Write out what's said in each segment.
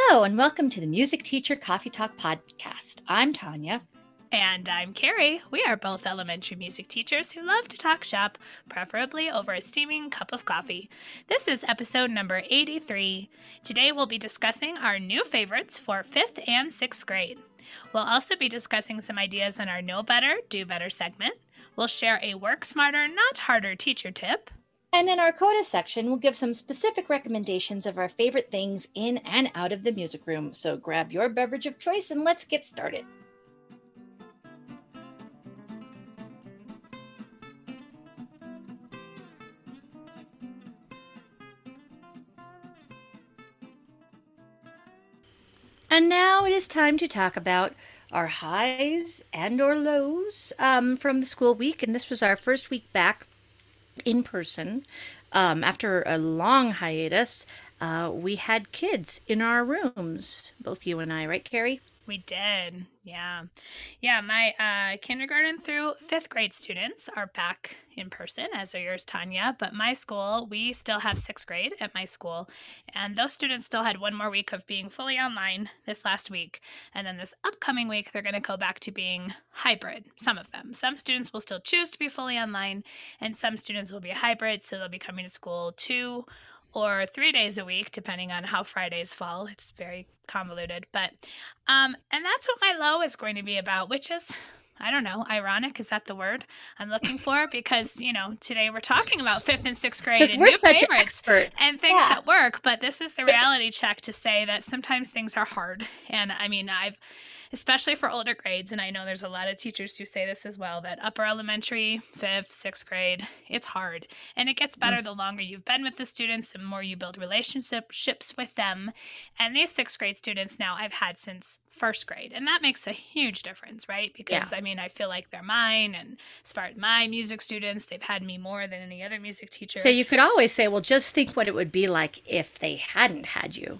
Hello, and welcome to the Music Teacher Coffee Talk podcast. I'm Tanya. And I'm Carrie. We are both elementary music teachers who love to talk shop, preferably over a steaming cup of coffee. This is episode number 83. Today we'll be discussing our new favorites for 5th and 6th grade. We'll also be discussing some ideas in our Know Better, Do Better segment. We'll share a work smarter, not harder teacher tip. And in our CODA section, we'll give some specific recommendations of our favorite things in and out of the music room. So grab your beverage of choice and let's get started. And now it is time to talk about our highs and or lows um, from the school week. And this was our first week back in person. Um, after a long hiatus, uh, we had kids in our rooms, both you and I, right, Carrie? We did. Yeah. Yeah. My uh, kindergarten through fifth grade students are back in person, as are yours, Tanya. But my school, we still have sixth grade at my school. And those students still had one more week of being fully online this last week. And then this upcoming week, they're going to go back to being hybrid, some of them. Some students will still choose to be fully online, and some students will be hybrid. So they'll be coming to school two or three days a week, depending on how Fridays fall. It's very convoluted, but um, and that's what my low is going to be about, which is I don't know, ironic. Is that the word I'm looking for? Because, you know, today we're talking about fifth and sixth grade and we're new such favorites experts. and things Yeah. that work. But this is the reality check to say that sometimes things are hard. And I mean, I've, especially for older grades, and I know there's a lot of teachers who say this as well, that upper elementary, fifth, sixth grade, it's hard. And it gets better mm. the longer you've been with the students, the more you build relationships with them. And these sixth grade students now I've had since first grade. And that makes a huge difference, right? Because I mean, I feel like they're mine. And as far as my music students, they've had me more than any other music teacher. So you could always say, well, just think what it would be like if they hadn't had you.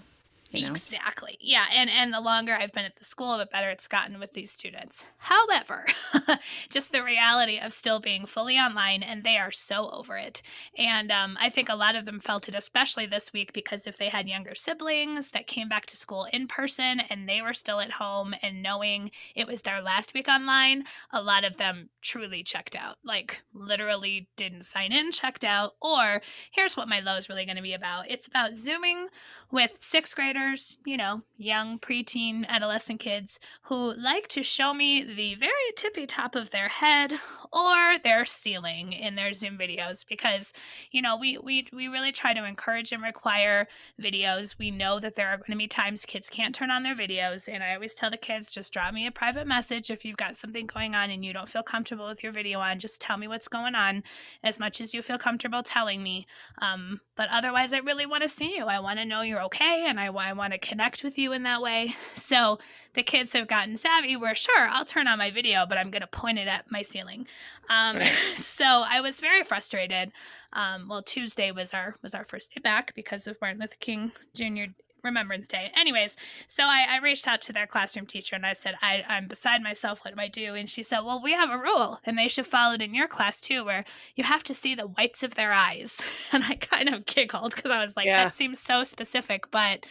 You know? Exactly. Yeah, and and the longer I've been at the school, the better it's gotten with these students. However, just the reality of still being fully online, and they are so over it. And um, I think a lot of them felt it, especially this week, because if they had younger siblings that came back to school in person and they were still at home, and knowing it was their last week online, a lot of them truly checked out. Like literally didn't sign in, checked out. Or here's what my low is really going to be about. It's about zooming with sixth graders, you know, young preteen adolescent kids who like to show me the very tippy top of their head or their ceiling in their Zoom videos because, you know, we we we really try to encourage and require videos. We know that there are going to be times kids can't turn on their videos, and I always tell the kids just drop me a private message if you've got something going on and you don't feel comfortable with your video on. Just tell me what's going on as much as you feel comfortable telling me. Um, but otherwise, I really want to see you. I want to know you're okay, and I, I want to connect with you in that way. So the kids have gotten savvy where, sure, I'll turn on my video, but I'm going to point it at my ceiling. Um, Right. So I was very frustrated. Um, well, Tuesday was our was our first day back because of Martin Luther King Jr. Remembrance Day. Anyways, so I, I reached out to their classroom teacher and I said, I, I'm beside myself. What do I do? And she said, Well, we have a rule, and they should follow it in your class too, where you have to see the whites of their eyes. And I kind of giggled because I was like, Yeah. That seems so specific, but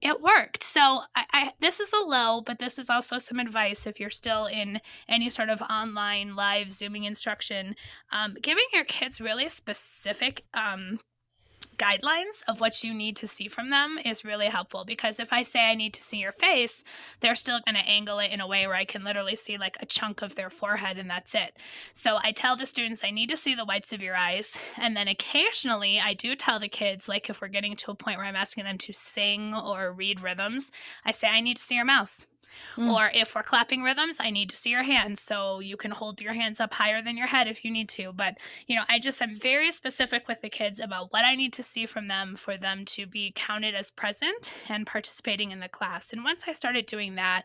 it worked. So I, I this is a low, but this is also some advice if you're still in any sort of online live zooming instruction. Um, giving your kids really specific um, guidelines of what you need to see from them is really helpful because if I say I need to see your face, they're still going to angle it in a way where I can literally see like a chunk of their forehead and that's it. So I tell the students I need to see the whites of your eyes. And then occasionally I do tell the kids, like if we're getting to a point where I'm asking them to sing or read rhythms, I say I need to see your mouth. Mm. Or if we're clapping rhythms, I need to see your hands so you can hold your hands up higher than your head if you need to. But, you know, I just am very specific with the kids about what I need to see from them for them to be counted as present and participating in the class. And once I started doing that,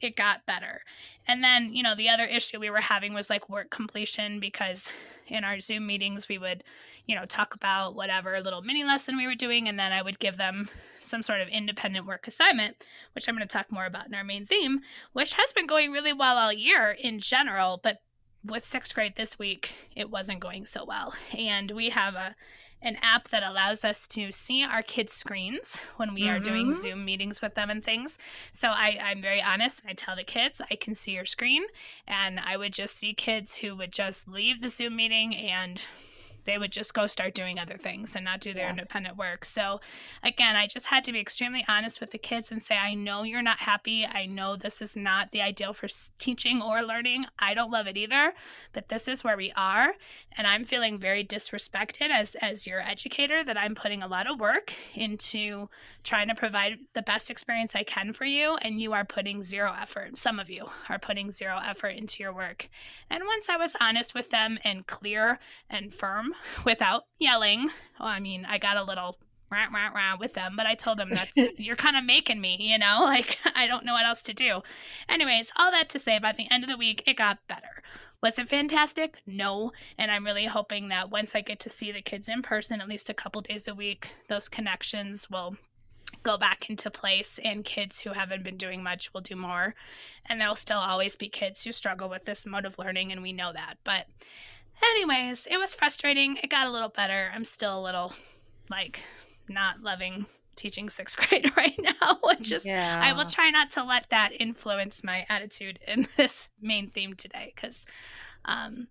it got better. And then, you know, the other issue we were having was like work completion because in our Zoom meetings, we would, you know, talk about whatever little mini lesson we were doing, and then I would give them some sort of independent work assignment, which I'm going to talk more about in our main theme, which has been going really well all year in general, but with sixth grade this week, it wasn't going so well. And we have a an app that allows us to see our kids' screens when we mm-hmm. are doing mm-hmm. Zoom meetings with them and things. So I, I'm very honest. I tell the kids, I can see your screen. And I would just see kids who would just leave the Zoom meeting and they would just go start doing other things and not do their yeah. independent work. So, again, I just had to be extremely honest with the kids and say, I know you're not happy. I know this is not the ideal for teaching or learning. I don't love it either, but this is where we are. And I'm feeling very disrespected as, as your educator that I'm putting a lot of work into trying to provide the best experience I can for you. And you are putting zero effort. Some of you are putting zero effort into your work. And once I was honest with them and clear and firm without yelling. Well, I mean, I got a little rah, rah, rah with them, but I told them that's you're kind of making me, you know, like I don't know what else to do. Anyways, all that to say, by the end of the week, it got better. Was it fantastic? No. And I'm really hoping that once I get to see the kids in person, at least a couple days a week, those connections will go back into place and kids who haven't been doing much will do more and there'll still always be kids who struggle with this mode of learning and we know that but Anyways, it was frustrating. It got a little better. I'm still a little like not loving teaching sixth grade right now. Just yeah. I will try not to let that influence my attitude in this main theme today because um,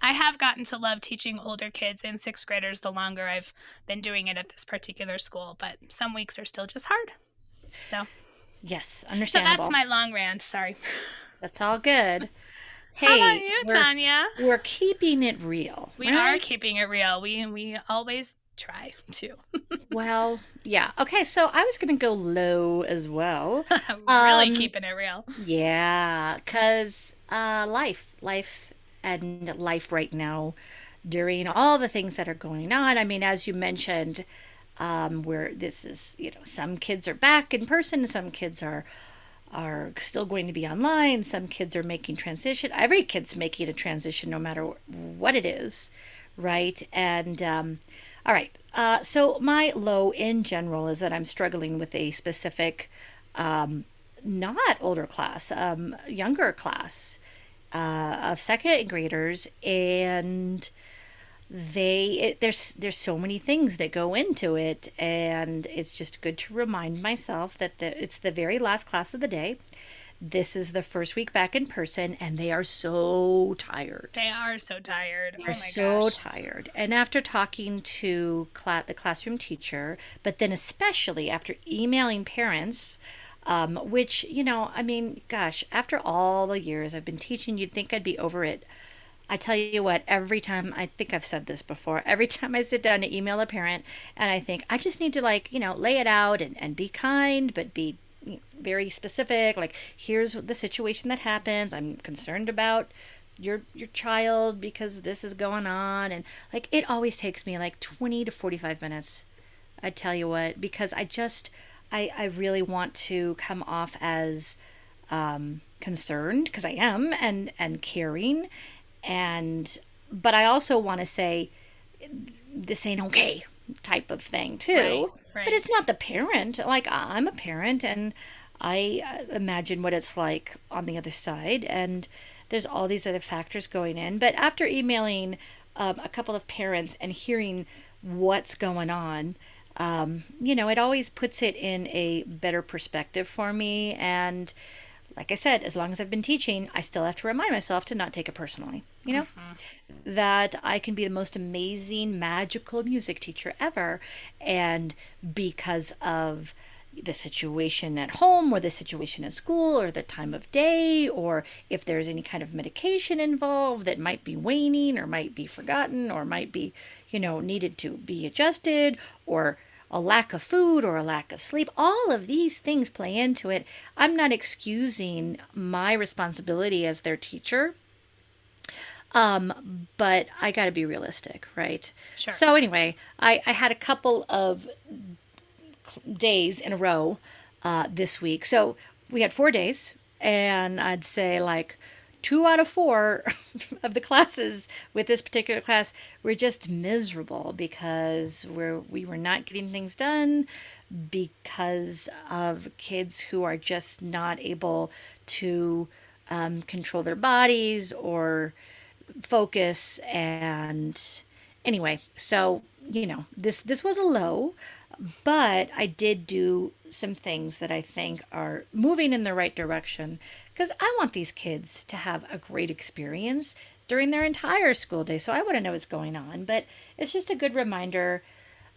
I have gotten to love teaching older kids and sixth graders the longer I've been doing it at this particular school, but some weeks are still just hard. So yes, understandable. So that's my long rant. Sorry. That's all good. Hey, How about you, we're, Tanya? We're keeping it real. We right? are keeping it real. We we always try to. well, yeah. Okay, so I was going to go low as well. really um, keeping it real. Yeah, cuz uh life, life and life right now during all the things that are going on. I mean, as you mentioned, um, where this is, you know, some kids are back in person, some kids are are still going to be online. Some kids are making transition. Every kid's making a transition, no matter what it is, right? And um, all right. Uh, so my low in general is that I'm struggling with a specific, um, not older class, um, younger class uh, of second graders, and they it, there's there's so many things that go into it and it's just good to remind myself that the, it's the very last class of the day. This is the first week back in person and they are so tired. They are so tired. They're oh so gosh. tired. And after talking to cl- the classroom teacher but then especially after emailing parents um, which you know i mean gosh after all the years i've been teaching you'd think i'd be over it I tell you what, every time I think I've said this before, every time I sit down to email a parent and I think I just need to like, you know, lay it out and, and be kind, but be very specific. Like, here's the situation that happens. I'm concerned about your your child because this is going on and like it always takes me like 20 to 45 minutes i tell you what because i just i i really want to come off as um concerned because i am and and caring and but I also want to say this ain't okay type of thing too. Right, right. But it's not the parent. Like I'm a parent and I uh, imagine what it's like on the other side and there's all these other factors going in. But after emailing um, a couple of parents and hearing what's going on, um, you know, it always puts it in a better perspective for me and like I said, as long as I've been teaching, I still have to remind myself to not take it personally. You know, mm-hmm. that I can be the most amazing, magical music teacher ever. And because of the situation at home or the situation at school or the time of day or if there's any kind of medication involved that might be waning or might be forgotten or might be you know needed to be adjusted or a lack of food or a lack of sleep. All of these things play into it. I'm not excusing my responsibility as their teacher. Um, but I got to be realistic, right? Sure. So anyway, I, I had a couple of days in a row uh, this week. So we had four days, and I'd say like two out of four of the classes with this particular class were just miserable because we're we were not getting things done because of kids who are just not able to um, control their bodies or focus. And anyway, so you know this this was a low, but I did do some things that I think are moving in the right direction because I want these kids to have a great experience during their entire school day. So I want to know what's going on, but it's just a good reminder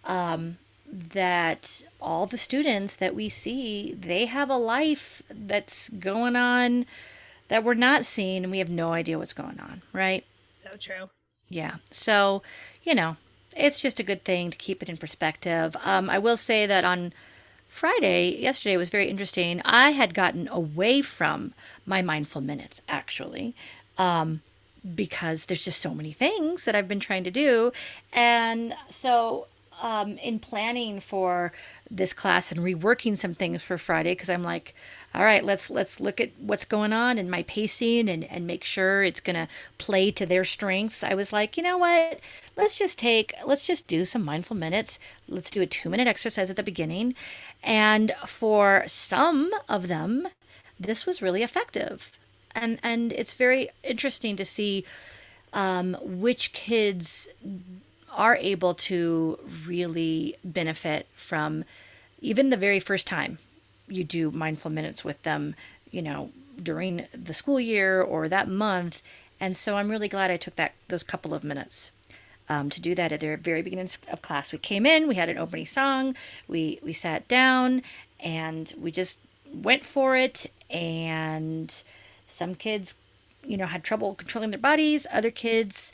um, that all the students that we see, they have a life that's going on that we're not seeing and we have no idea what's going on, right? So true. Yeah. So, you know, it's just a good thing to keep it in perspective. Um, I will say that on Friday, yesterday was very interesting. I had gotten away from my mindful minutes actually. Um, because there's just so many things that I've been trying to do. And so um, in planning for this class and reworking some things for Friday because I'm like, all right, let's let's look at what's going on and my pacing and and make sure it's gonna play to their strengths. I was like, you know what? Let's just take let's just do some mindful minutes. Let's do a two minute exercise at the beginning, and for some of them, this was really effective, and and it's very interesting to see um, which kids are able to really benefit from even the very first time you do mindful minutes with them, you know, during the school year or that month. And so I'm really glad I took that those couple of minutes um, to do that at the very beginning of class. We came in, we had an opening song, we we sat down, and we just went for it. And some kids, you know, had trouble controlling their bodies. Other kids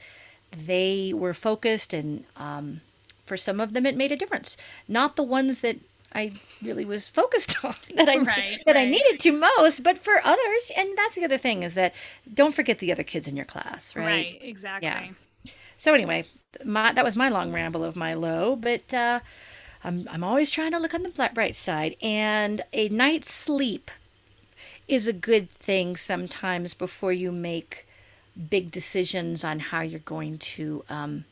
they were focused and um, for some of them it made a difference not the ones that i really was focused on that i right, that right. i needed to most but for others and that's the other thing is that don't forget the other kids in your class right? Right exactly. Yeah so anyway my, that was my long ramble of my low but uh, I'm, I'm always trying to look on the bright side and a night's sleep is a good thing sometimes before you make big decisions on how you're going to um,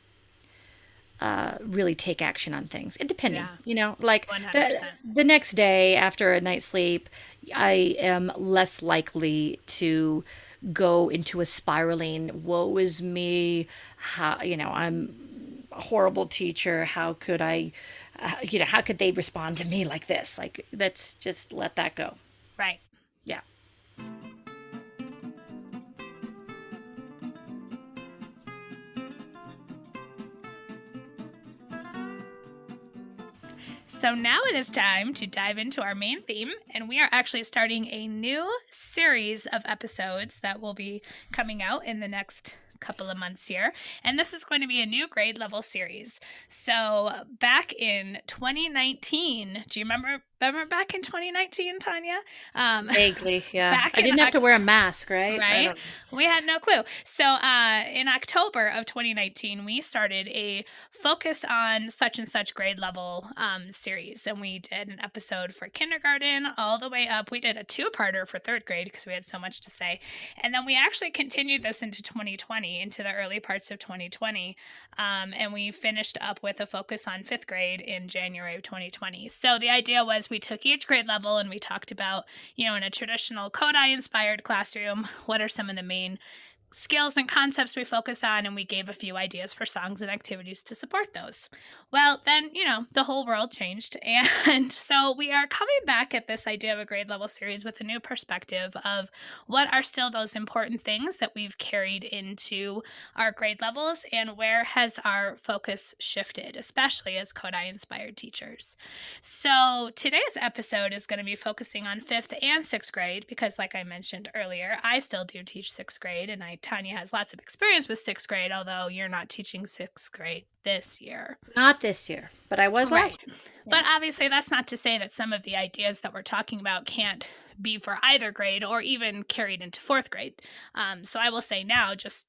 uh, really take action on things. It depending, yeah. you know, like the, the next day after a night's sleep, I am less likely to go into a spiraling woe is me how you know i'm a horrible teacher how could i uh, you know how could they respond to me like this like let's just let that go right yeah So now it is time to dive into our main theme, and we are actually starting a new series of episodes that will be coming out in the next couple of months here. And this is going to be a new grade level series. So back in 2019, do you remember Remember back in 2019, Tanya? Um, Vaguely, yeah. I didn't have to wear a mask, right? Right. We had no clue. So, uh, in October of 2019, we started a focus on such and such grade level um, series, and we did an episode for kindergarten all the way up. We did a two-parter for third grade because we had so much to say, and then we actually continued this into 2020, into the early parts of 2020, um, and we finished up with a focus on fifth grade in January of 2020. So the idea was we took each grade level and we talked about, you know, in a traditional Kodály inspired classroom, what are some of the main skills and concepts we focus on, and we gave a few ideas for songs and activities to support those. Well, then, you know, the whole world changed. And so we are coming back at this idea of a grade level series with a new perspective of what are still those important things that we've carried into our grade levels and where has our focus shifted, especially as Kodály inspired teachers. So today's episode is going to be focusing on fifth and sixth grade because, like I mentioned earlier, I still do teach sixth grade and I Tanya has lots of experience with sixth grade, although you're not teaching sixth grade this year. Not this year, but I was right. last year. Yeah. But obviously, that's not to say that some of the ideas that we're talking about can't be for either grade or even carried into fourth grade. Um, so I will say now, just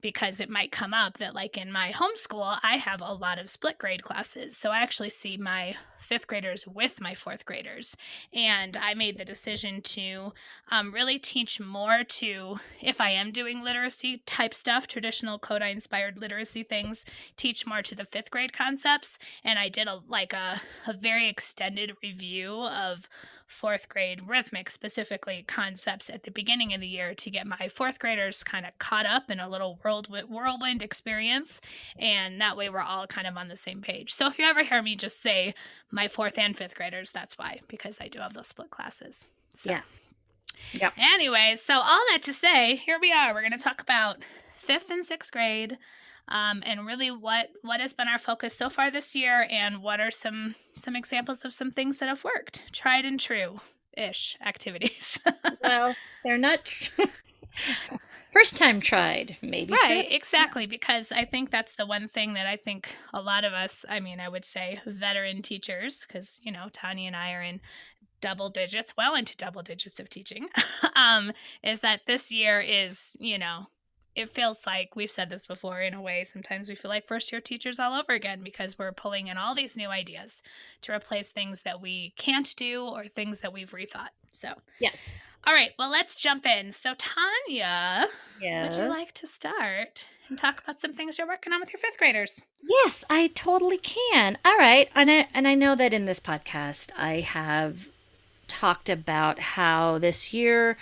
because it might come up that like in my homeschool i have a lot of split grade classes. So i actually see my fifth graders with my fourth graders. And i made the decision to um, really teach more to if i am doing literacy type stuff traditional Kodály inspired literacy things teach more to the fifth grade concepts. And i did a like a, a very extended review of fourth grade rhythmic, specifically concepts at the beginning of the year to get my fourth graders kind of caught up in a little world whirlwind experience. And that way we're all kind of on the same page. So if you ever hear me just say my fourth and fifth graders, that's why, because I do have those split classes. So. Yes. Yep. Anyways, so all that to say, here we are. We're going to talk about fifth and sixth grade um, and really what what has been our focus so far this year and what are some some examples of some things that have worked? Tried and true ish activities. Well they're not first time tried maybe right exactly because i think that's the one thing that i think a lot of us i mean i would say veteran teachers because you know tanya and i are in double digits well into double digits of teaching um, is that this year is you know it feels like we've said this before in a way sometimes we feel like first year teachers all over again because we're pulling in all these new ideas to replace things that we can't do or things that we've rethought so. Yes. All right well let's jump in. So tanya yes. would you like to start and talk about some things you're working on with your fifth graders? Yes i totally can. All right and i and i know that in this podcast i have talked about how this year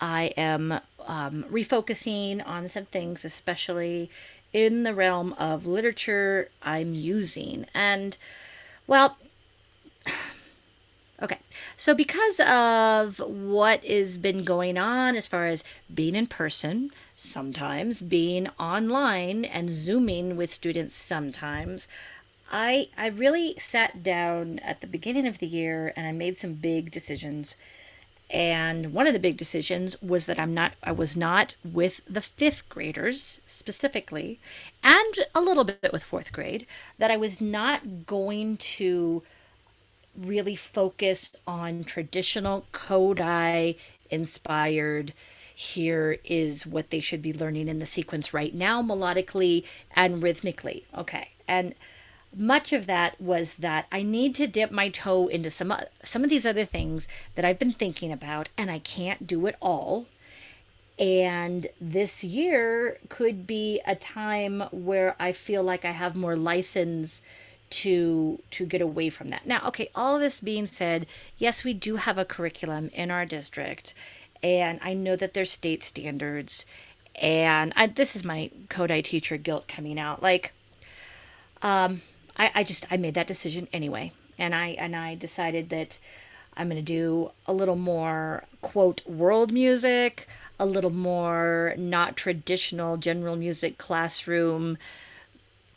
I am um, refocusing on some things, especially in the realm of literature I'm using. And, well, okay. So, because of what has been going on as far as being in person, sometimes being online and zooming with students sometimes, I I really sat down at the beginning of the year and I made some big decisions and one of the big decisions was that I'm not I was not with the 5th graders specifically and a little bit with 4th grade that I was not going to really focus on traditional Kodály inspired here is what they should be learning in the sequence right now melodically and rhythmically. Okay. And much of that was that I need to dip my toe into some some of these other things that I've been thinking about and I can't do it all. And this year could be a time where I feel like I have more license to to get away from that. Now, okay, all this being said, yes, we do have a curriculum in our district and I know that there's state standards and I, this is my Kodály teacher guilt coming out. Like um I, I just I made that decision anyway, and I and I decided that I'm to do a little more quote world music, a little more not traditional general music classroom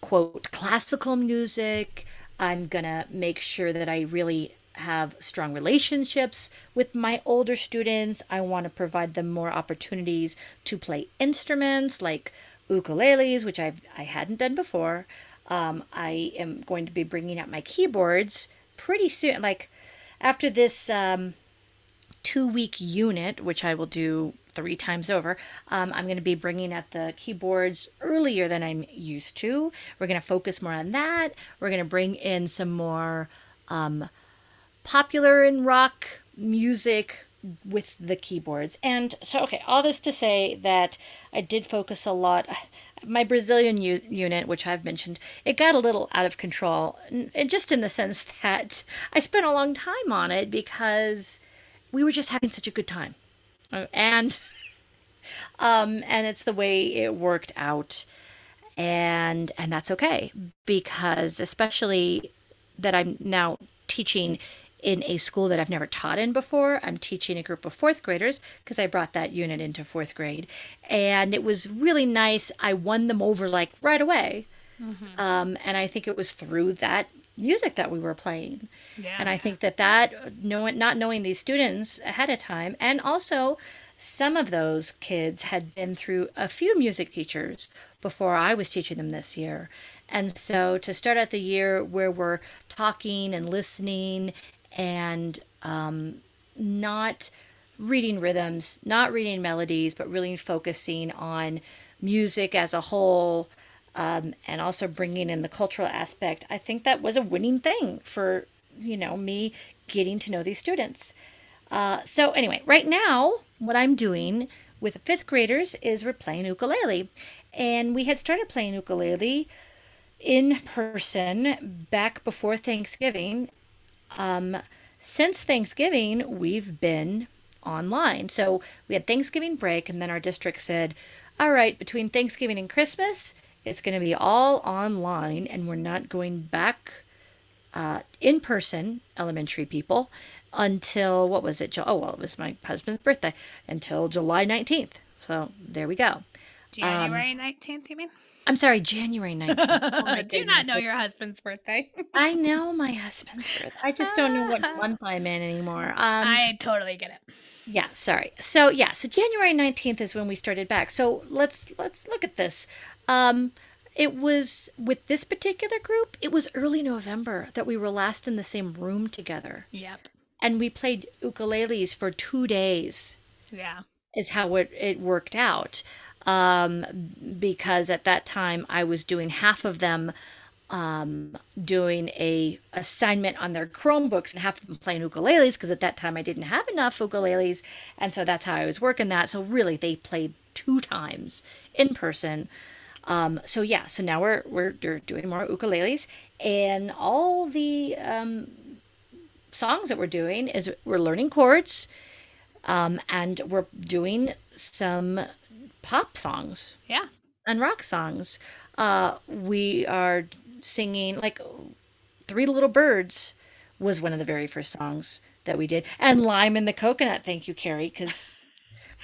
quote classical music. I'm to make sure that I really have strong relationships with my older students. I want to provide them more opportunities to play instruments like ukuleles, which I I hadn't done before. Um, I am going to be bringing out my keyboards pretty soon. Like after this um, two week unit, which I will do three times over, um, I'm going to be bringing out the keyboards earlier than I'm used to. We're going to focus more on that. We're going to bring in some more um, popular and rock music with the keyboards. And so, okay, all this to say that I did focus a lot my Brazilian u- unit, which I've mentioned, it got a little out of control, just in the sense that I spent a long time on it because we were just having such a good time, uh, and um, and it's the way it worked out, and and that's okay because especially that I'm now teaching in a school that I've never taught in before. I'm teaching a group of fourth graders because I brought that unit into fourth grade. And it was really nice. I won them over like right away. Mm-hmm. Um, and I think it was through that music that we were playing. Yeah. And I think that that knowing, not knowing these students ahead of time, and also some of those kids had been through a few music teachers before I was teaching them this year. And so to start out the year where we're talking and listening and um, not reading rhythms, not reading melodies, but really focusing on music as a whole um, and also bringing in the cultural aspect. I think that was a winning thing for, you know, me getting to know these students. Uh, so, anyway, right now, what I'm doing with fifth graders is we're playing ukulele. And we had started playing ukulele in person back before Thanksgiving um, since Thanksgiving, we've been online. So we had Thanksgiving break, and then our district said, all right, between Thanksgiving and Christmas, it's going to be all online, and we're not going back uh, in person, elementary people, until what was it? Oh, well, it was my husband's birthday, until July 19th. So there we go. January um, 19th, you mean? I'm sorry, January 19th. Oh I do not know your husband's birthday. I know my husband's birthday. I just don't know what month I'm in anymore. Um, I totally get it. Yeah, sorry. So yeah, so January 19th is when we started back. So let's let's look at this. Um, it was with this particular group, it was early November that we were last in the same room together. Yep. And we played ukuleles for two days. Yeah. Is how it, it worked out um, because at that time I was doing half of them um, doing a assignment on their Chromebooks and half of them playing ukuleles because at that time I didn't have enough ukuleles, and so that's how I was working that. So really, they played two times in person. Um, so yeah, so now we're we're doing more ukuleles, and all the um, songs that we're doing is we're learning chords, um, and we're doing some pop songs. Yeah. And rock songs. Uh, we are singing like Three Little Birds was one of the very first songs that we did. And Lime in the Coconut, thank you, Carrie, because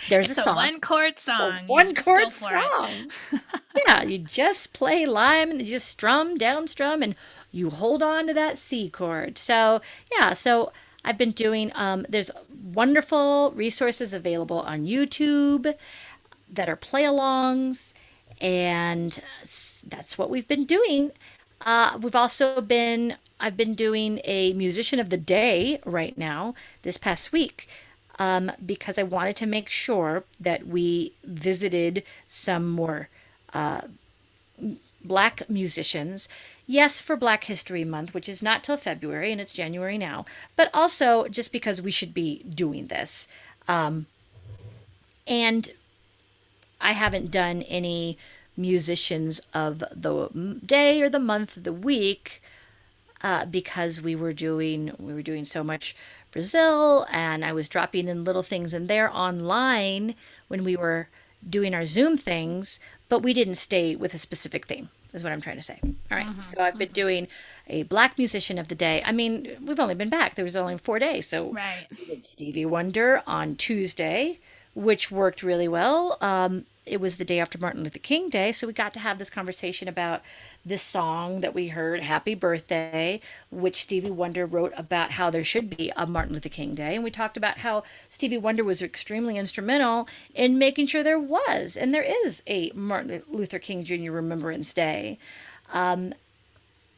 there's it's a song. one chord song. one chord song. yeah, you just play lime and you just strum, down strum, and you hold on to that C chord. So, yeah, so I've been doing, um, there's wonderful resources available on YouTube that are play alongs, and that's what we've been doing. Uh, we've also been, I've been doing a musician of the day right now this past week. Um, because I wanted to make sure that we visited some more uh, black musicians. Yes, for Black History Month, which is not till February and it's January now, but also just because we should be doing this. Um, and I haven't done any musicians of the day or the month, the week, uh, because we were doing we were doing so much Brazil, and I was dropping in little things in there online when we were doing our Zoom things, but we didn't stay with a specific theme. Is what I'm trying to say. All right. So I've been doing a black musician of the day. I mean, we've only been back. There was only four days. So right. we did Stevie Wonder on Tuesday, which worked really well. Um, it was the day after Martin Luther King Day, so we got to have this conversation about this song that we heard, Happy Birthday, which Stevie Wonder wrote about how there should be a Martin Luther King Day. And we talked about how Stevie Wonder was extremely instrumental in making sure there was and there is a Martin Luther King Jr. Remembrance Day. Um,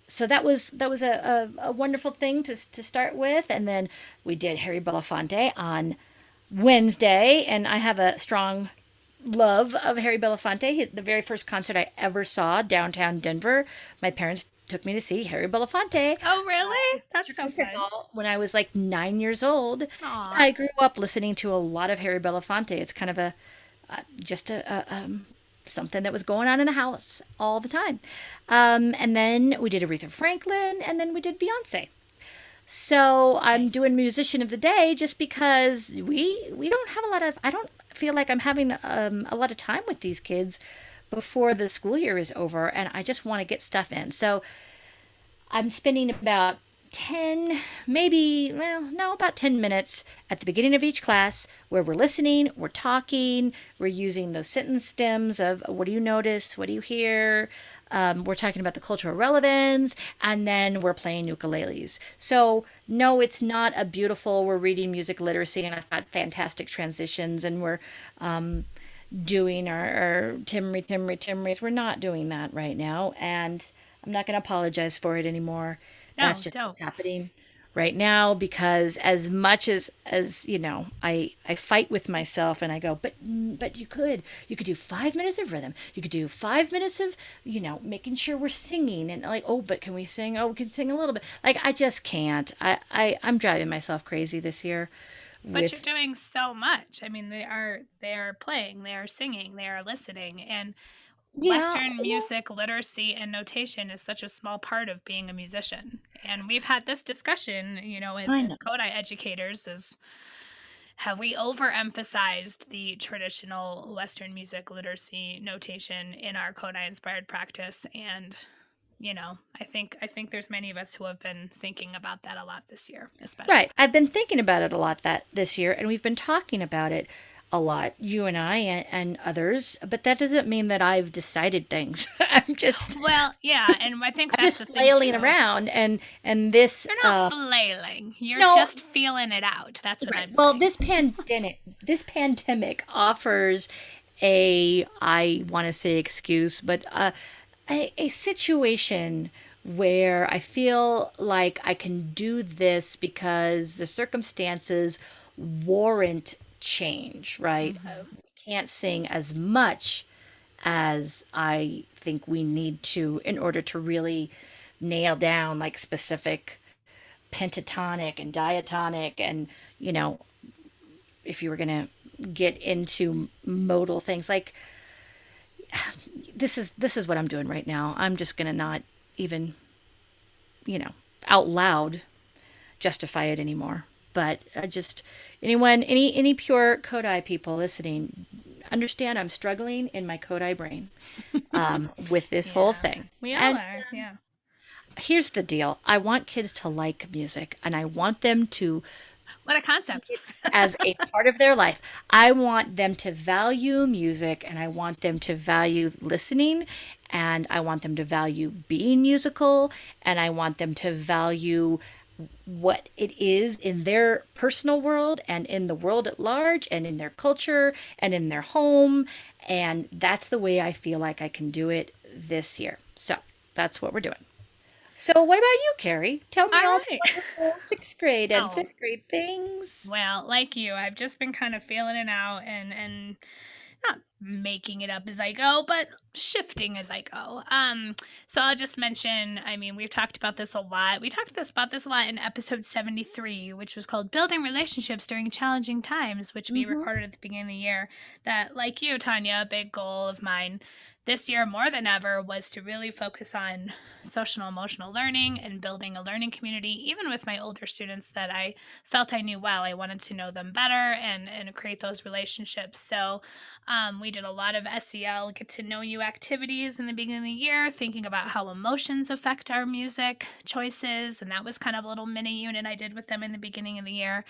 so that was that was a, a, a wonderful thing to, to start with. And then we did Harry Belafonte on Wednesday, and I have a strong love of Harry Belafonte. The very first concert I ever saw downtown Denver, my parents took me to see Harry Belafonte. Oh, really? That's so fun. When I was like nine years old, Aww. I grew up listening to a lot of Harry Belafonte. It's kind of a uh, just a, a um, something that was going on in the house all the time. Um, and then we did Aretha Franklin, and then we did Beyonce. So I'm doing musician of the day just because we we don't have a lot of I don't feel like I'm having um, a lot of time with these kids before the school year is over, and I just want to get stuff in. So I'm spending about 10, maybe, well, no, about 10 minutes at the beginning of each class where we're listening, we're talking, we're using those sentence stems of what do you notice, what do you hear, um, we're talking about the cultural relevance, and then we're playing ukuleles. So, no, it's not a beautiful, we're reading music literacy, and I've got fantastic transitions, and we're um, doing our, our Timry, Timry, Timrys. We're not doing that right now, and I'm not going to apologize for it anymore. No, That's just don't. what's happening right now because as much as as you know i i fight with myself and i go but but you could you could do five minutes of rhythm. You could do five minutes of you know making sure we're singing and like oh but can we sing? Oh we can sing a little bit. Like i just can't. I, I i'm driving myself crazy this year but with... you're doing so much. I mean they are they are playing they are singing they are listening. And yeah, Western yeah. music literacy and notation is such a small part of being a musician. And we've had this discussion, you know, as, know. as Kodály educators, is have we overemphasized the traditional Western music literacy notation in our Kodály inspired practice? And you know, I think I think there's many of us who have been thinking about that a lot this year, especially. Right. I've been thinking about it a lot that this year, and we've been talking about it a lot, you and I and, and, others, but that doesn't mean that I've decided things. I'm just well, yeah, and I think I'm just flailing around, and and this you're not uh, flailing. You're no, just feeling it out. That's what right. I'm. Well, this pandemic, this pandemic offers a I want to say excuse, but uh, a, a situation where I feel like I can do this because the circumstances warrant change, right? Mm-hmm. we can't sing as much as I think we need to in order to really nail down like specific pentatonic and diatonic and you know if you were going to get into modal things like this is this is what I'm doing right now. I'm just going to not even you know out loud justify it anymore but I just anyone any any pure Kodály people listening understand I'm struggling in my Kodály brain um, with this yeah. whole thing. We all and, are, yeah. Here's the deal. I want kids to like music and I want them to what a concept. as a part of their life. I want them to value music and I want them to value listening and I want them to value being musical and I want them to value what it is in their personal world and in the world at large and in their culture and in their home. And that's the way I feel like I can do it this year. So that's what we're doing. So, what about you, Carrie? Tell me all, all right. sixth grade and oh. fifth grade things. Well, like you, I've just been kind of feeling it out and and not making it up as I go, but shifting as I go. Um, so I'll just mention, I mean, we've talked about this a lot. We talked this about this a lot in episode 73, which was called Building Relationships During Challenging Times, which we mm-hmm. recorded at the beginning of the year. That, like you, Tanya, a big goal of mine this year more than ever was to really focus on social emotional learning and building a learning community even with my older students that i felt i knew well. I wanted to know them better and and create those relationships. So um, we did a lot of sel get to know you activities in the beginning of the year thinking about how emotions affect our music choices and that was kind of a little mini unit i did with them in the beginning of the year.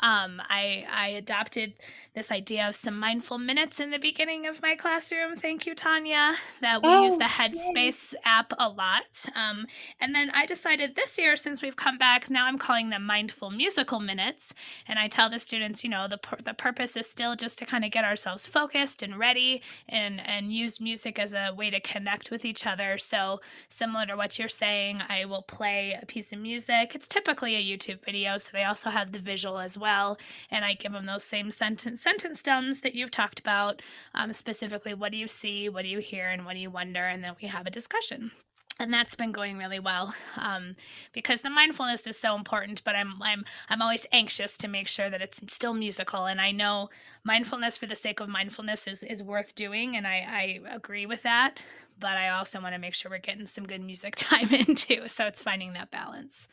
Um, I, I adopted this idea of some mindful minutes in the beginning of my classroom. Thank you tanya that we oh, use the Headspace yay. app a lot. Um, and then I decided this year, since we've come back, now I'm calling them mindful musical minutes. And I tell the students, you know, the, the purpose is still just to kind of get ourselves focused and ready and, and use music as a way to connect with each other. So, similar to what you're saying, I will play a piece of music. It's typically a YouTube video, so they also have the visual as well. And I give them those same sentence, sentence stems that you've talked about, um, specifically, what do you see? What do you hear? and what do you wonder? And then we have a discussion and that's been going really well um, because the mindfulness is so important but I'm, I'm i'm always anxious to make sure that it's still musical and i know mindfulness for the sake of mindfulness is, is worth doing and I, I agree with that but i also want to make sure we're getting some good music time in too so it's finding that balance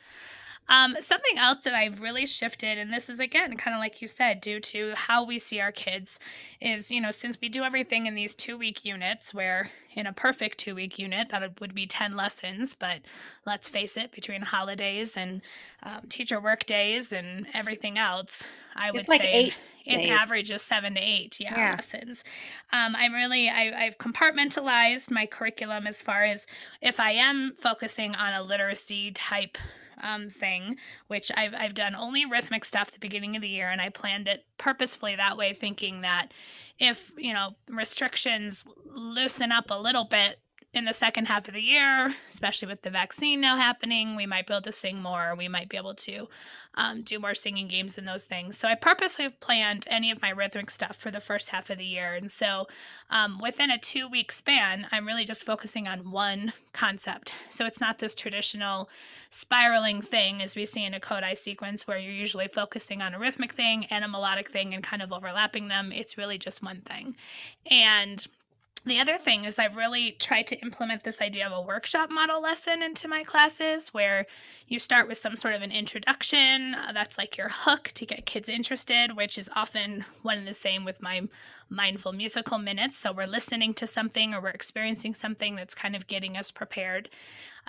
um, something else that I've really shifted, and this is again kind of like you said, due to how we see our kids, is you know, since we do everything in these two week units, where in a perfect two week unit, that would be 10 lessons, but let's face it, between holidays and um, teacher work days and everything else, I would it's like say eight in average is seven to eight yeah, yeah. lessons. Um, I'm really, I, I've compartmentalized my curriculum as far as if I am focusing on a literacy type um, thing, which I've, I've done only rhythmic stuff at the beginning of the year, and I planned it purposefully that way, thinking that if, you know, restrictions loosen up a little bit, in the second half of the year, especially with the vaccine now happening, we might be able to sing more. We might be able to um, do more singing games and those things. So I purposely planned any of my rhythmic stuff for the first half of the year. And so um, within a two week span, I'm really just focusing on one concept. So it's not this traditional spiraling thing as we see in a Kodály sequence where you're usually focusing on a rhythmic thing and a melodic thing and kind of overlapping them. It's really just one thing. And the other thing is I've really tried to implement this idea of a workshop model lesson into my classes where you start with some sort of an introduction. Uh, that's like your hook to get kids interested, which is often one and the same with my mindful musical minutes. So we're listening to something or we're experiencing something that's kind of getting us prepared.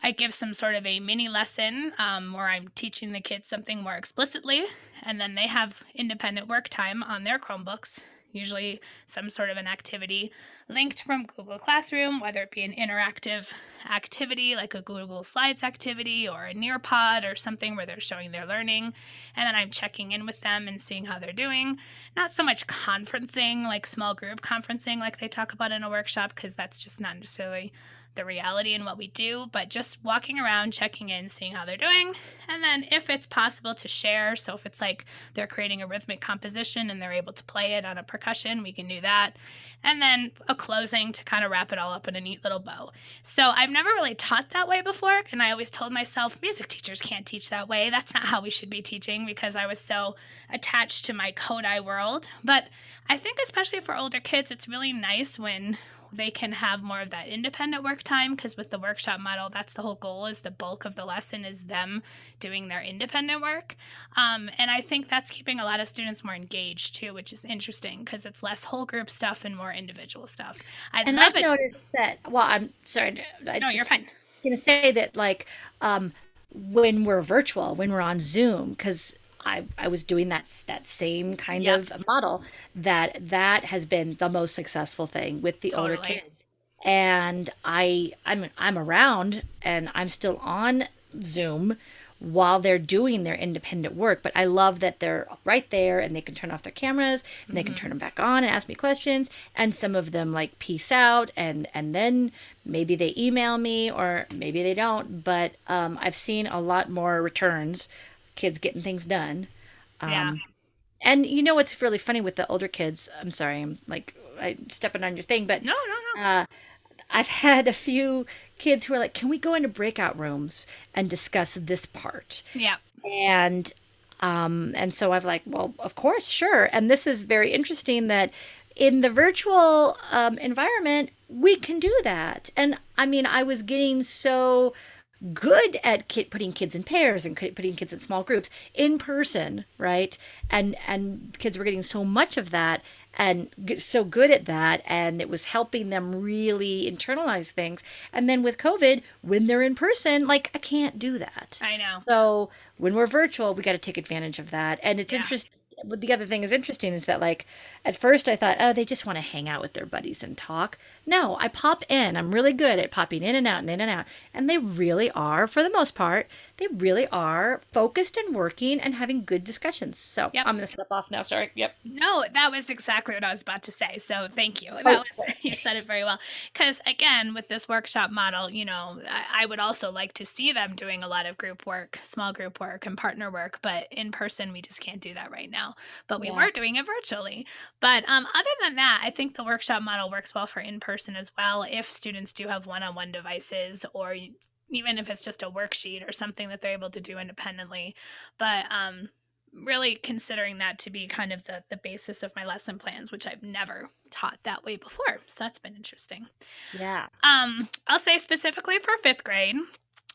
I give some sort of a mini lesson um, where I'm teaching the kids something more explicitly, and then they have independent work time on their Chromebooks usually some sort of an activity linked from Google Classroom, whether it be an interactive activity like a Google Slides activity or a Nearpod or something where they're showing their learning. And then I'm checking in with them and seeing how they're doing. Not so much conferencing, like small group conferencing, like they talk about in a workshop, because that's just not necessarily the reality and what we do, but just walking around, checking in, seeing how they're doing. And then if it's possible to share, so if it's like they're creating a rhythmic composition and they're able to play it on a percussion, we can do that. And then a closing to kind of wrap it all up in a neat little bow. So I've never really taught that way before. And I always told myself music teachers can't teach that way. That's not how we should be teaching because I was so attached to my Kodály world. But I think, especially for older kids, it's really nice when they can have more of that independent work time because with the workshop model that's the whole goal is the bulk of the lesson is them doing their independent work um, and i think that's keeping a lot of students more engaged too which is interesting because it's less whole group stuff and more individual stuff i and i've it. noticed that well i'm sorry I no you're fine gonna say that like um, when we're virtual when we're on zoom because I, I was doing that that same kind of model that that has been the most successful thing with the totally. older kids and I I'm I'm around and I'm still on Zoom while they're doing their independent work but I love that they're right there and they can turn off their cameras and mm-hmm. they can mm-hmm. turn them back on and ask me questions and some of them like peace out and and then maybe they email me or maybe they don't but um, I've seen a lot more returns kids getting things done. Um, yeah. And you know what's really funny with the older kids? I'm sorry, I'm like I stepping on your thing, but no, no, no. Uh, I've had a few kids who are like, "Can we go into breakout rooms and discuss this part?" Yeah. And um, and so I've like, well, of course, sure. And this is very interesting that in the virtual um, environment we can do that. And I mean, I was getting so good at kid, putting kids in pairs and putting kids in small groups in person, right? And and kids were getting so much of that and so good at that and it was helping them really internalize things and then with covid when they're in person like i can't do that i know so when we're virtual we got to take advantage of that and it's yeah. interesting but the other thing is interesting is that like at first I thought, oh, they just want to hang out with their buddies and talk. No, I pop in. I'm really good at popping in and out and in and out. And they really are, for the most part, they really are focused and working and having good discussions. So yep. I'm going to step off now. Sorry. Yep. No, that was exactly what I was about to say. So thank you. Oh, was, you said it very well. Because again, with this workshop model, you know, I, I would also like to see them doing a lot of group work, small group work, and partner work. But in person, we just can't do that right now. But we yeah. were doing it virtually. But um, other than that, I think the workshop model works well for in person as well if students do have one on one devices or even if it's just a worksheet or something that they're able to do independently. But um, really considering that to be kind of the, the basis of my lesson plans, which I've never taught that way before. So that's been interesting. Yeah. Um, I'll say specifically for fifth grade,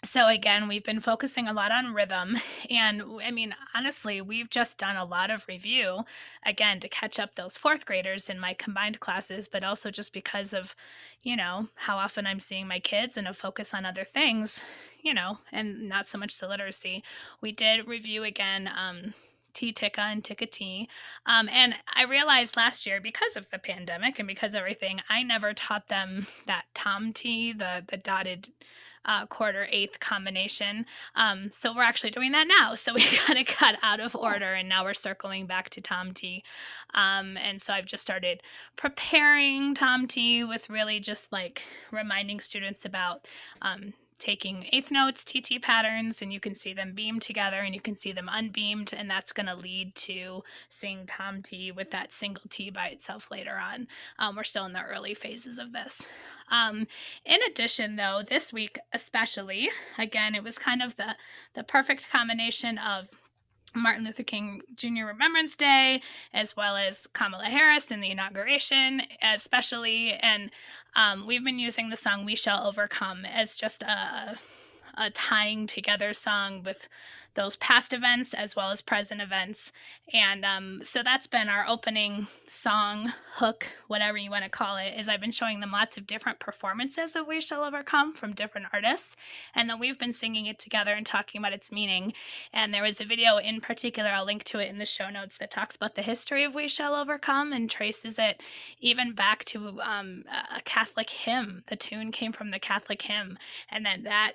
so again we've been focusing a lot on rhythm and i mean honestly we've just done a lot of review again to catch up those fourth graders in my combined classes but also just because of you know how often i'm seeing my kids and a focus on other things you know and not so much the literacy we did review again um, T Tikka and Tikka T. Um, and I realized last year, because of the pandemic and because of everything, I never taught them that Tom T, the the dotted uh, quarter eighth combination. Um, so we're actually doing that now. So we kind of got out of order and now we're circling back to Tom T. Um, and so I've just started preparing Tom T with really just like reminding students about um, taking eighth notes, TT patterns, and you can see them beamed together and you can see them unbeamed, and that's going to lead to sing Tom T with that single T by itself later on. Um, we're still in the early phases of this. Um, in addition, though, this week especially, again, it was kind of the the perfect combination of Martin Luther King Jr. Remembrance Day, as well as Kamala Harris in the inauguration, especially. And um, we've been using the song We Shall Overcome as just a, a tying together song with those past events as well as present events. And um, so that's been our opening song, hook, whatever you want to call it, is I've been showing them lots of different performances of We Shall Overcome from different artists. And then we've been singing it together and talking about its meaning. And there was a video in particular, I'll link to it in the show notes, that talks about the history of We Shall Overcome and traces it even back to um, a Catholic hymn. The tune came from the Catholic hymn. And then that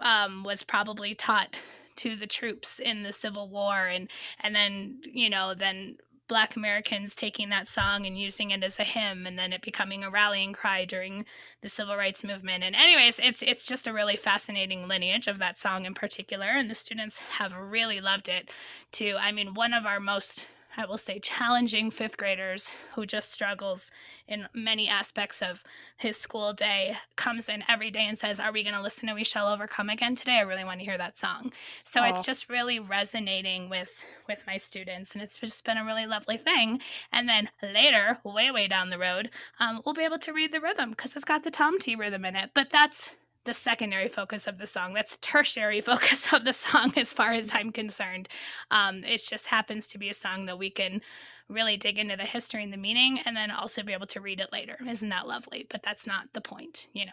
um, was probably taught to the troops in the Civil War, and and then you know then Black Americans taking that song and using it as a hymn, and then it becoming a rallying cry during the Civil Rights Movement. And anyways, it's it's just a really fascinating lineage of that song in particular, and the students have really loved it too. I mean, one of our most I will say, challenging fifth graders who just struggles in many aspects of his school day comes in every day and says, Are we going to listen to We Shall Overcome again today? I really want to hear that song. So Aww. it's just really resonating with with my students and it's just been a really lovely thing. And then later, way, way down the road, um, we'll be able to read the rhythm because it's got the Tom T rhythm in it. But that's the secondary focus of the song. That's tertiary focus of the song, as far as I'm concerned. Um, it just happens to be a song that we can really dig into the history and the meaning, and then also be able to read it later. Isn't that lovely? But that's not the point, you know.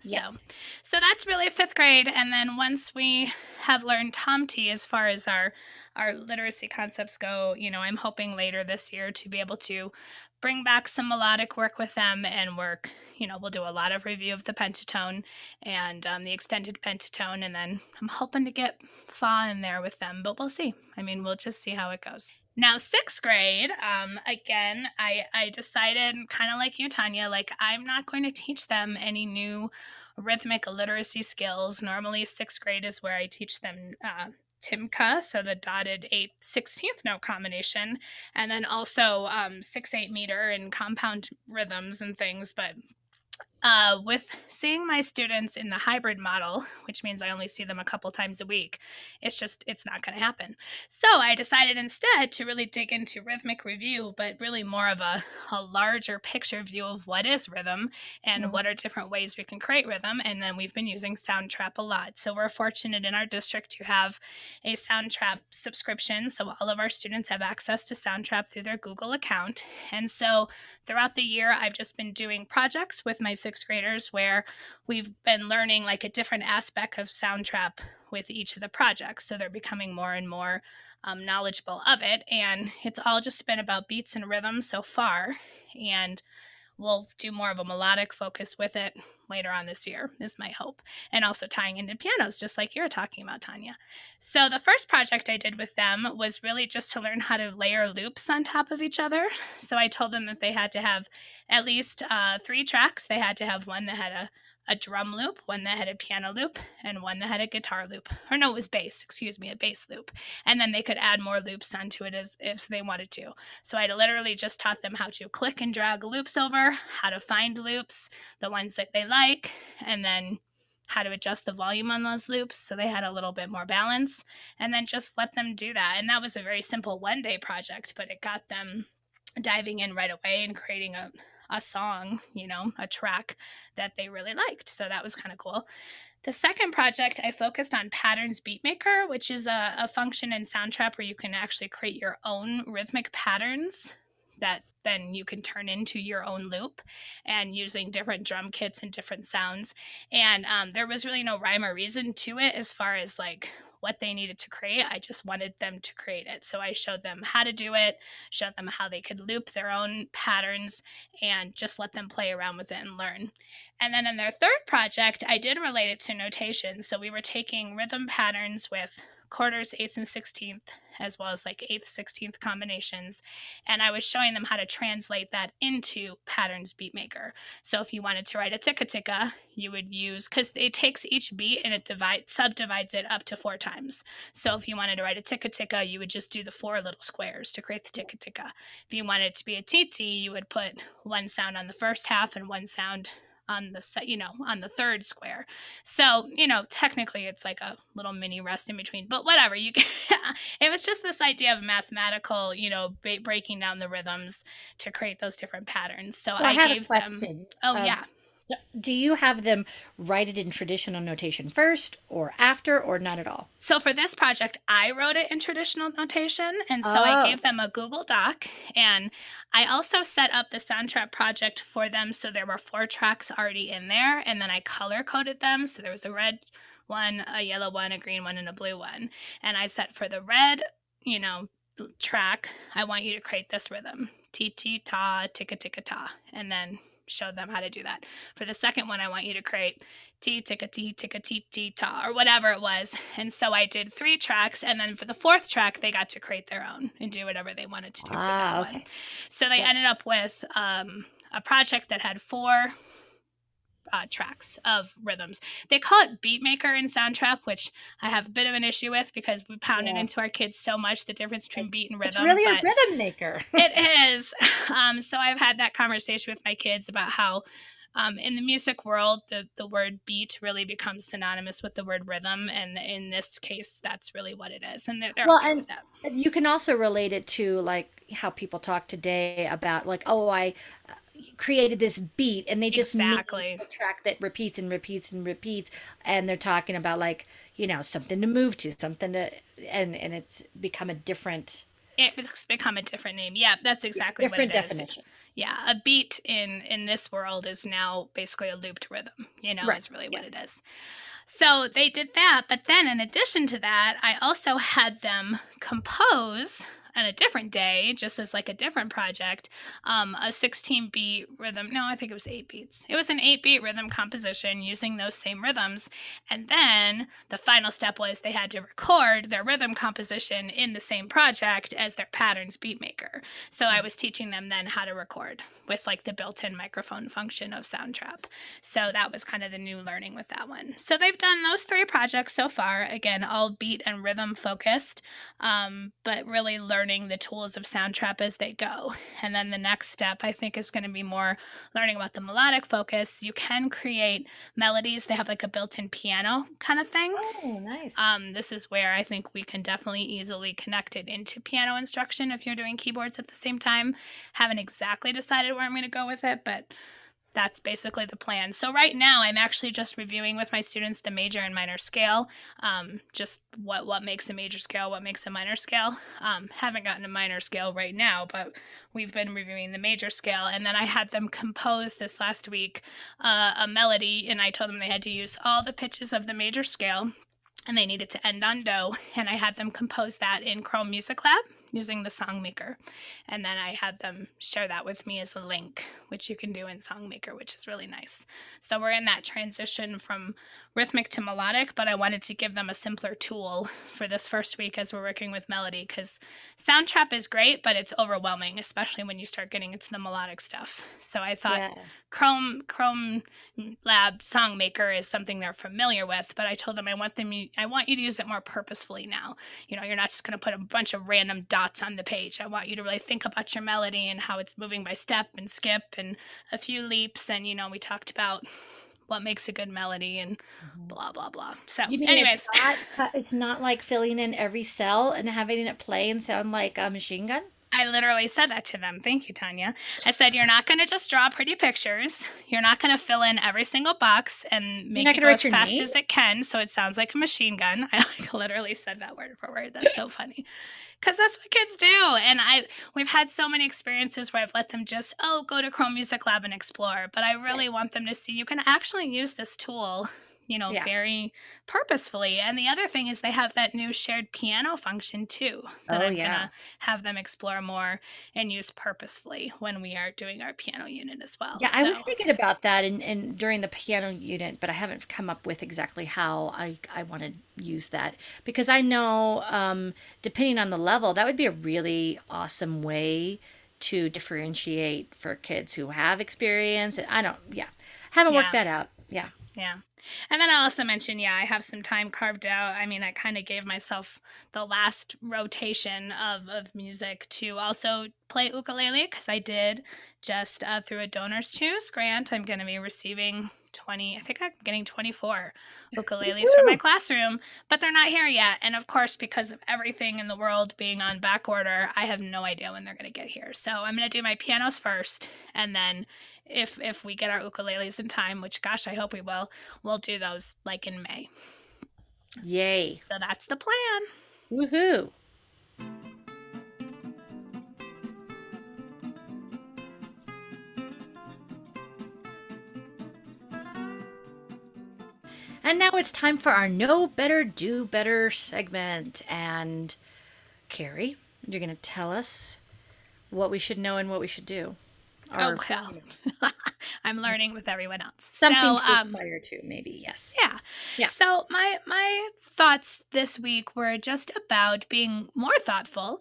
So, so that's really fifth grade, and then once we have learned Tom T as far as our our literacy concepts go, you know, I'm hoping later this year to be able to bring back some melodic work with them and work. You know, we'll do a lot of review of the pentatone and um, the extended pentatone, and then I'm hoping to get fa in there with them, but we'll see. I mean, we'll just see how it goes. Now, sixth grade, um, again, I, I decided, kind of like you, Tanya, like I'm not going to teach them any new rhythmic literacy skills. Normally, sixth grade is where I teach them uh, Timka, so the dotted eighth, 16th note combination, and then also um, 6 8 meter and compound rhythms and things. But uh, with seeing my students in the hybrid model, which means I only see them a couple times a week, it's just, it's not going to happen. So I decided instead to really dig into rhythmic review, but really more of a, a larger picture view of what is rhythm and mm-hmm. what are different ways we can create rhythm. And then we've been using Soundtrap a lot. So we're fortunate in our district to have a Soundtrap subscription. So all of our students have access to Soundtrap through their Google account. And so throughout the year, I've just been doing projects with my sixth graders where we've been learning like a different aspect of Soundtrap with each of the projects. So they're becoming more and more um, knowledgeable of it. And it's all just been about beats and rhythms so far. And we'll do more of a melodic focus with it later on this year is my hope and also tying into pianos just like you're talking about tanya. So the first project i did with them was really just to learn how to layer loops on top of each other. So i told them that they had to have at least uh, three tracks. They had to have one that had a a drum loop, one that had a piano loop, and one that had a guitar loop. Or no, it was bass, excuse me, a bass loop. And then they could add more loops onto it as if they wanted to. So I literally just taught them how to click and drag loops over, how to find loops, the ones that they like, and then how to adjust the volume on those loops so they had a little bit more balance, and then just let them do that. And that was a very simple one day project, but it got them diving in right away and creating a, a song, you know, a track that they really liked. So that was kind of cool. The second project, I focused on Patterns Beatmaker, which is a, a function in Soundtrap where you can actually create your own rhythmic patterns that then you can turn into your own loop and using different drum kits and different sounds. And um, there was really no rhyme or reason to it as far as like what they needed to create. I just wanted them to create it. So I showed them how to do it, showed them how they could loop their own patterns, and just let them play around with it and learn. And then in their third project, I did relate it to notation. So we were taking rhythm patterns with quarters, eighths, and sixteenth, as well as like eighth, sixteenth combinations. And I was showing them how to translate that into patterns beatmaker. So if you wanted to write a ticka ticka, you would use because it takes each beat and it divides subdivides it up to four times. So if you wanted to write a ticka ticka, you would just do the four little squares to create the ticka ticka. If you wanted it to be a TT, you would put one sound on the first half and one sound on the set, you know, on the third square. So, you know, technically it's like a little mini rest in between, but whatever. You can, it was just this idea of mathematical, you know, ba- breaking down the rhythms to create those different patterns. So, So I, I, have gave a question. them. Oh Um, yeah. Do you have them write it in traditional notation first or after or not at all? So for this project, I wrote it in traditional notation, and so Oh. I gave them a Google Doc, and I also set up the Soundtrap project for them, so there were four tracks already in there, and then I color coded them, so there was a red one, a yellow one, a green one, and a blue one, and I set for the red, you know, track, I want you to create this rhythm, ti ti ta, ticka ticka ta, and then show them how to do that. For the second one, I want you to create T ticka T ticka T T ta or whatever it was. And so I did three tracks, and then for the fourth track, they got to create their own and do whatever they wanted to do for that Ah, one. So they Yeah. ended up with um, a project that had four uh, tracks of rhythms. They call it Beatmaker in Soundtrap, which I have a bit of an issue with because we pounded Yeah. into our kids so much the difference between beat and rhythm. It's really a rhythm maker. it is. Um, so I've had that conversation with my kids about how um, in the music world, the, the word beat really becomes synonymous with the word rhythm. And in this case, that's really what it is. And they're, they're Well, okay and- with that. you can also relate it to like how people talk today about like oh i created this beat and they just Exactly. a track that repeats and repeats and repeats and they're talking about like you know something to move to something to and and it's become a different It's become a different name. Yeah, that's exactly different what it is. definition Yeah, a beat in in this world is now basically a looped rhythm. You know, Right, is really what it is. So they did that, but then in addition to that, I also had them compose on a different day, just as like a different project, um, a 16 beat rhythm. No, I think it was eight beats. It was an eight beat rhythm composition using those same rhythms. And then the final step was they had to record their rhythm composition in the same project as their patterns beat maker. So I was teaching them then how to record with like the built-in microphone function of Soundtrap. So that was kind of the new learning with that one. So they've done those three projects so far. Again, all beat and rhythm focused, um, but really learning the tools of Soundtrap as they go. And then the next step, I think, is going to be more learning about the melodic focus. You can create melodies. They have like a built-in piano kind of thing. oh nice Um, this is where I think we can definitely easily connect it into piano instruction if you're doing keyboards at the same time. Haven't exactly decided where I'm going to go with it, but that's basically the plan. So right now, I'm actually just reviewing with my students the major and minor scale, um, just what what makes a major scale, what makes a minor scale. Um, haven't gotten a minor scale right now, but we've been reviewing the major scale, and then I had them compose this last week uh, a melody, and I told them they had to use all the pitches of the major scale and they needed to end on do and i had them compose that in chrome music lab using the songmaker and then i had them share that with me as a link which you can do in songmaker which is really nice. So we're in that transition from rhythmic to melodic but i wanted to give them a simpler tool for this first week as we're working with melody because soundtrap is great but it's overwhelming especially when you start getting into the melodic stuff so i thought yeah. Chrome Chrome Lab Songmaker is something they're familiar with, but I told them I want them I want you to use it more purposefully now. You know, you're not just going to put a bunch of random dots on the page. I want you to really think about your melody and how it's moving by step and skip and a few leaps and you know, we talked about what makes a good melody and mm-hmm. blah blah blah. So, you mean anyways, it's not uh, it's not like filling in every cell and having it play and sound like a machine gun I literally said that to them. Thank you, Tanya. I said, You're not going to just draw pretty pictures. You're not going to fill in every single box and make it go as fast name? as it can so it sounds like a machine gun. I like literally said that word for word. That's so funny. Because that's what kids do. And I we've had so many experiences where I've let them just, oh, go to Chrome Music Lab and explore. But I really want them to see you can actually use this tool you know, Yeah. very purposefully. And the other thing is they have that new shared piano function too that Oh, I'm yeah. gonna have them explore more and use purposefully when we are doing our piano unit as well. Yeah, I was thinking about that and and during the piano unit, but I haven't come up with exactly how I I want to use that because I know um, depending on the level, that would be a really awesome way to differentiate for kids who have experience. And I don't, yeah, haven't worked that out. Yeah, Yeah. And then I'll also mentioned, yeah, I have some time carved out. I mean, I kind of gave myself the last rotation of, of music to also play ukulele because I did just uh, through a Donors Choose grant, I'm going to be receiving 20 i think i'm getting 24 ukuleles for my classroom but they're not here yet. And of course because of everything in the world being on back order i have no idea when they're going to get here. So i'm going to do my pianos first and then if if we get our ukuleles in time which gosh i hope we will we'll do those like in may yay so that's the plan woohoo And now it's time for our Know Better, Do Better segment. And Carrie, you're going to tell us what we should know and what we should do. Or, oh, well. I'm learning with everyone else. Something so, to um, aspire to, maybe. Yes. Yeah. Yeah. So my my thoughts this week were just about being more thoughtful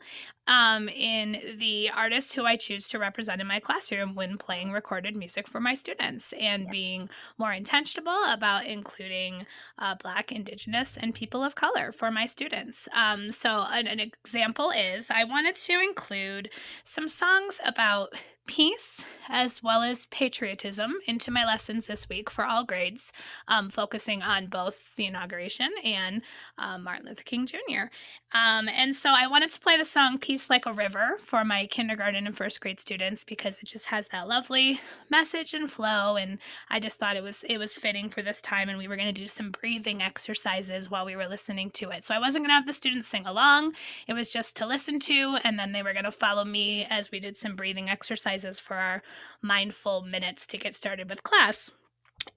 um, in the artists who I choose to represent in my classroom when playing recorded music for my students, and being more intentional about including uh, Black, Indigenous, and people of color for my students. Um, so an, an example is I wanted to include some songs about peace as well as patriotism into my lessons this week for all grades, um, focusing on both the inauguration and um, Martin Luther King Jr. Um, and so I wanted to play the song Peace Like a River for my kindergarten and first grade students because it just has that lovely message and flow. And I just thought it was it was fitting for this time. And we were going to do some breathing exercises while we were listening to it. So I wasn't going to have the students sing along. It was just to listen to, and then they were going to follow me as we did some breathing exercises for our mindful minutes to get started with class.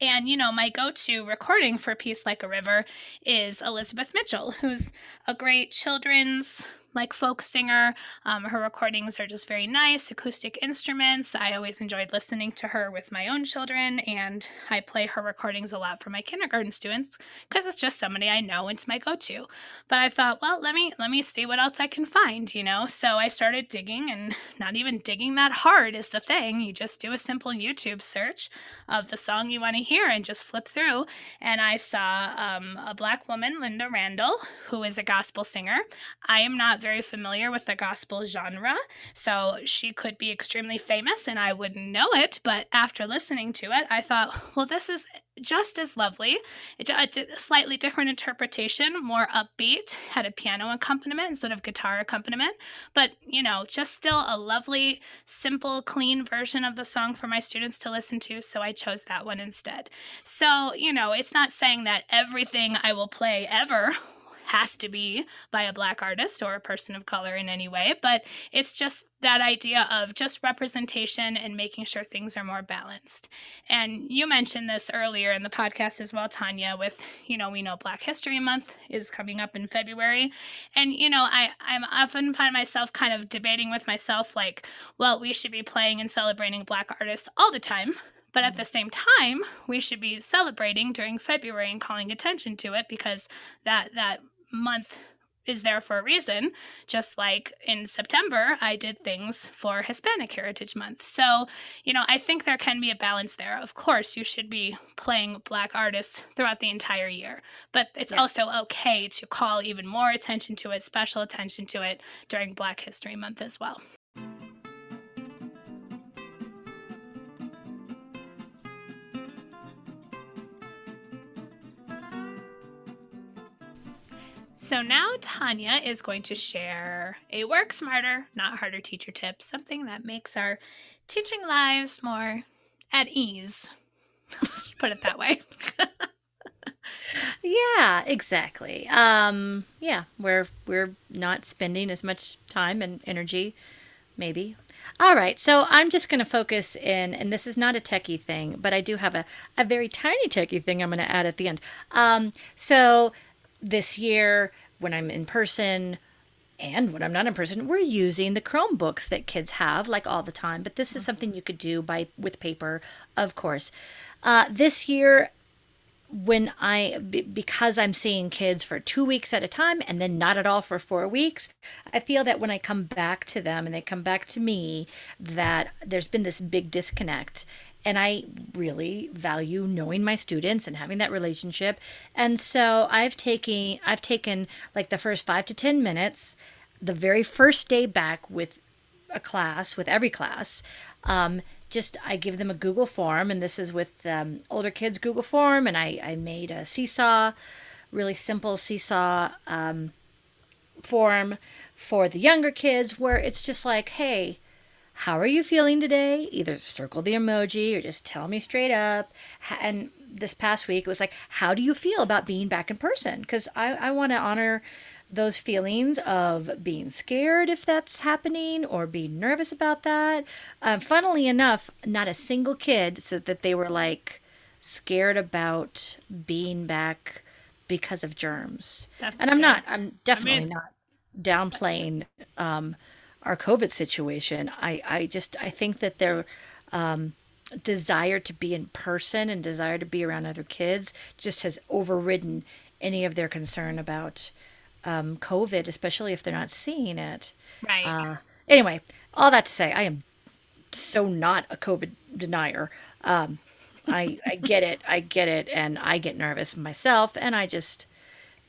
And, you know, my go to recording for Peace Like a River is Elizabeth Mitchell, who's a great children's like folk singer. Um, her recordings are just very nice, acoustic instruments. I always enjoyed listening to her with my own children, and I play her recordings a lot for my kindergarten students because it's just somebody I know. It's my go-to. But I thought, well, let me let me see what else I can find, you know. So I started digging, and not even digging that hard is the thing. You just do a simple YouTube search of the song you want to hear and just flip through. And I saw um, a black woman, Linda Randall, who is a gospel singer. I am not very familiar with the gospel genre, so she could be extremely famous and I wouldn't know it. But after listening to it, I thought, well, this is just as lovely. It's a slightly different interpretation, more upbeat, had a piano accompaniment instead of guitar accompaniment, but you know, just still a lovely, simple, clean version of the song for my students to listen to. So I chose that one instead. So, you know, it's not saying that everything I will play ever has to be by a black artist or a person of color in any way, but it's just that idea of just representation and making sure things are more balanced. And you mentioned this earlier in the podcast as well, Tanya, with, you know, we know Black History Month is coming up in February. And, you know, I, I'm often find myself kind of debating with myself, like, well, we should be playing and celebrating Black artists all the time. But at mm-hmm. the same time, we should be celebrating during February and calling attention to it because that that month is there for a reason. Just like in September, I did things for Hispanic Heritage Month. So, you know, I think there can be a balance there. Of course, you should be playing Black artists throughout the entire year, but it's yeah. also okay to call even more attention to it, special attention to it during Black History Month as well. So now Tanya is going to share a work smarter, not harder teacher tip, something that makes our teaching lives more at ease. Let's put it that way. yeah, exactly. Um, yeah, we're we're not spending as much time and energy, maybe. All right, so I'm just going to focus in, and this is not a techie thing, but I do have a, a very tiny techie thing I'm going to add at the end. Um, so this year when I'm in person and when I'm not in person, we're using the Chromebooks that kids have like all the time. But this is something you could do by with paper, of course. Uh, this year, when I because I'm seeing kids for two weeks at a time and then not at all for four weeks, I feel that when I come back to them and they come back to me, that there's been this big disconnect and I really value knowing my students and having that relationship. And so I've taken I've taken like the first 5 to 10 minutes the very first day back with a class with every class Um, just I give them a Google form, and this is with um, older kids Google form, and I, I made a seesaw, really simple seesaw um, form for the younger kids where it's just like, hey, how are you feeling today? Either circle the emoji or just tell me straight up. And this past week it was like, how do you feel about being back in person? Because I, I want to honor those feelings of being scared if that's happening or being nervous about that. Um, funnily enough, not a single kid said that they were like scared about being back because of germs. That's and I'm good. not, I'm definitely I mean, not downplaying um, our COVID situation. I, I just, I think that their um, desire to be in person and desire to be around other kids just has overridden any of their concern about um, COVID, especially if they're not seeing it. Right. Uh, anyway, all that to say, I am so not a COVID denier. Um, I I get it, I get it, and I get nervous myself, and I just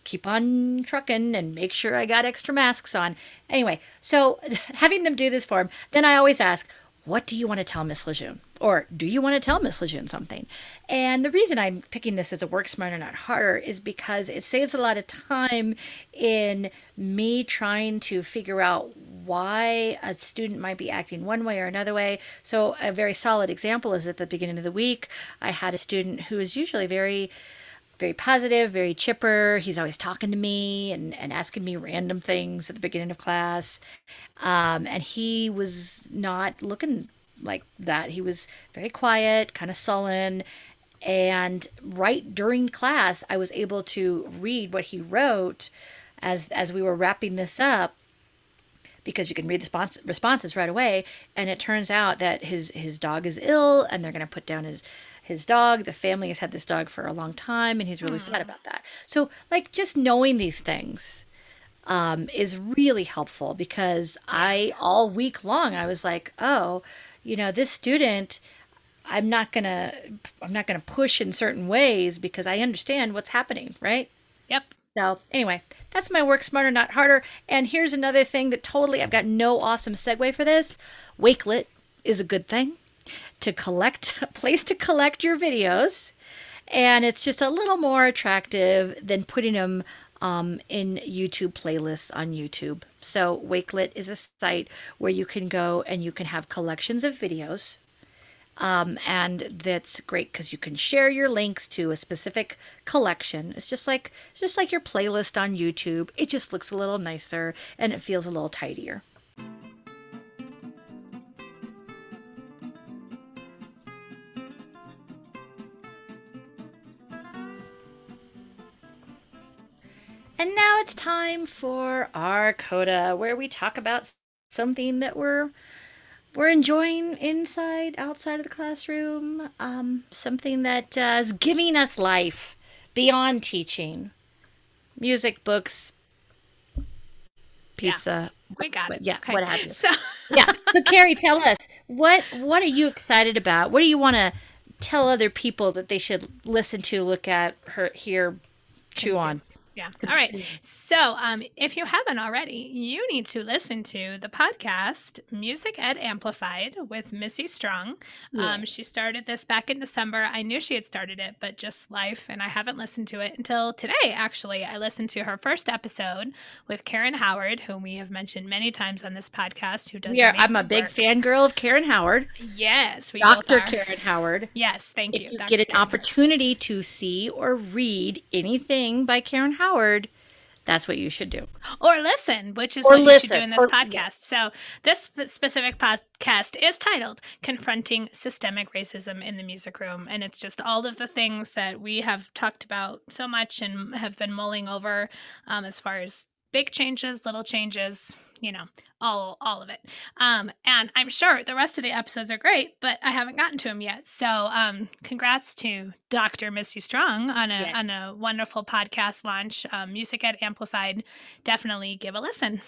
keep on trucking and make sure I got extra masks on. Anyway, so having them do this for him, then I always ask, what do you want to tell Miss Lejeune? Or do you want to tell Miss Lejeune something? And the reason I'm picking this as a work smarter, not harder, is because it saves a lot of time in me trying to figure out why a student might be acting one way or another way. So, a very solid example is at the beginning of the week, I had a student who is usually very very positive, very chipper. He's always talking to me and, and asking me random things at the beginning of class. Um, and he was not looking like that. He was very quiet, kind of sullen. And right during class, I was able to read what he wrote as as we were wrapping this up because you can read the response, responses right away and it turns out that his his dog is ill and they're going to put down his his dog. The family has had this dog for a long time, and he's really mm. sad about that. So, like, just knowing these things um, is really helpful because I, all week long, I was like, oh, you know, this student. I'm not gonna I'm not gonna push in certain ways because I understand what's happening, right? Yep. So anyway, that's my work smarter, not harder. And here's another thing that totally I've got no awesome segue for this. Wakelet is a good thing to collect, a place to collect your videos. And it's just a little more attractive than putting them um, in YouTube playlists on YouTube. So, Wakelet is a site where you can go and you can have collections of videos. Um, and that's great because you can share your links to a specific collection. It's just like it's just like your playlist on YouTube. It just looks a little nicer and it feels a little tidier. And now it's time for our coda, where we talk about something that we're we're enjoying inside, outside of the classroom, um, something that uh, is giving us life beyond teaching, music, books, pizza. Yeah, we got it. Yeah, okay. what have you. So yeah. So Carrie, tell us what what are you excited about? What do you want to tell other people that they should listen to, look at, her, hear, chew on? Yeah. All right. So, um, if you haven't already, you need to listen to the podcast Music Ed Amplified with Missy Strong. Yeah. Um, she started this back in December. I knew she had started it, but just life, and I haven't listened to it until today. Actually, I listened to her first episode with Karen Howard, whom we have mentioned many times on this podcast. Who does? Yeah, I'm a big fangirl of Karen Howard. Yes, we Dr. Karen Howard. Yes, thank if you. you Dr. get an Karen opportunity Howard. to see or read anything by Karen Howard Howard, that's what you should do. Or listen, which is or what listen, you should do in this or, podcast. Yes. So, this specific podcast is titled Confronting Systemic Racism in the Music Room. And it's just all of the things that we have talked about so much and have been mulling over um, as far as big changes, little changes, you know, all all of it. Um, and I'm sure the rest of the episodes are great, but I haven't gotten to them yet. So, um, congrats to Dr. Missy Strong on a yes. on a wonderful podcast launch. Um, Music Ed Amplified. Definitely give a listen.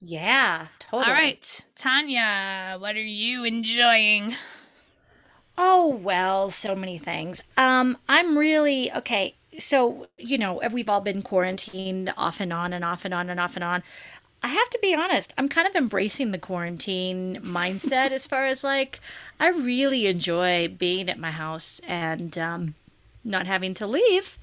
Yeah, totally. All right, Tanya, what are you enjoying? Oh well, so many things. Um, I'm really okay. So you know, we've all been quarantined off and on and off and on and off and on. I have to be honest, I'm kind of embracing the quarantine mindset as far as like, I really enjoy being at my house and um, not having to leave.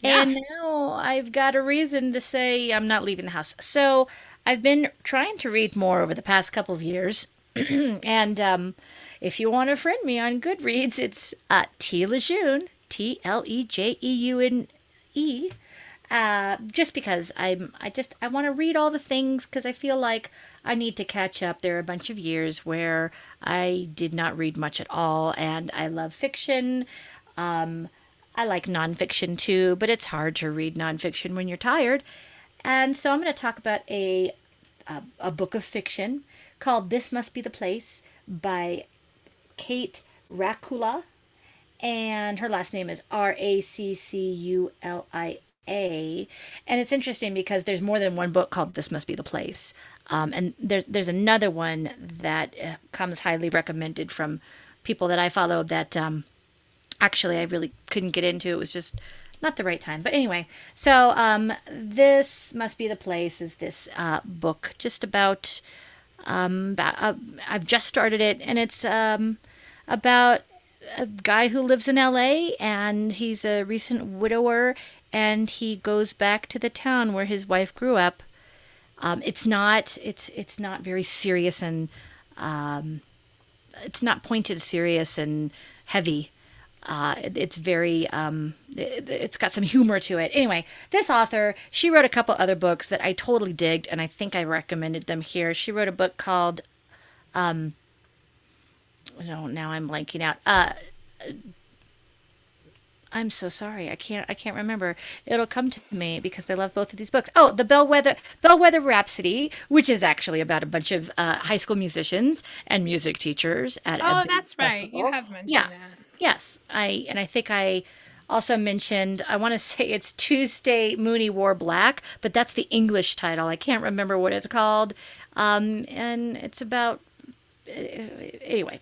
Yeah. And now I've got a reason to say I'm not leaving the house. So I've been trying to read more over the past couple of years. and um, if you want to friend me on Goodreads, it's uh, T. Lejeune, T L E J E U N E uh, just because I'm I just I want to read all the things because I feel like I need to catch up. There are a bunch of years where I did not read much at all, and I love fiction. Um, I like nonfiction too, but it's hard to read nonfiction when you're tired. And so I'm going to talk about a, a a book of fiction called "This Must Be the Place" by Kate Racculia, and her last name is R A C C U L I A. And it's interesting because there's more than one book called This Must Be the Place. Um, and there's there's another one that uh, comes highly recommended from people that I follow that um, actually I really couldn't get into. It was just not the right time. But anyway, so um, this must be the place. Is this uh, book just about? Um, about uh, I've just started it, and it's um, about a guy who lives in LA and he's a recent widower and he goes back to the town where his wife grew up. Um, it's not it's it's not very serious and um, it's not pointed serious and heavy. Uh, it- it's very um, it, it's got some humor to it. Anyway, this author she wrote a couple other books that I totally digged and I think I recommended them here. She wrote a book called no, now I'm blanking out. Uh, I'm so sorry. I can't. I can't remember. It'll come to me because I love both of these books. Oh, the Bellwether Bellwether Rhapsody, which is actually about a bunch of uh, high school musicians and music teachers at. Oh, that's right. You have mentioned Yeah. that. Yes, I and I think I also mentioned. I want to say it's Tuesday Mooney Wore Black, but that's the English title. I can't remember what it's called. Um, and it's about Uh, anyway,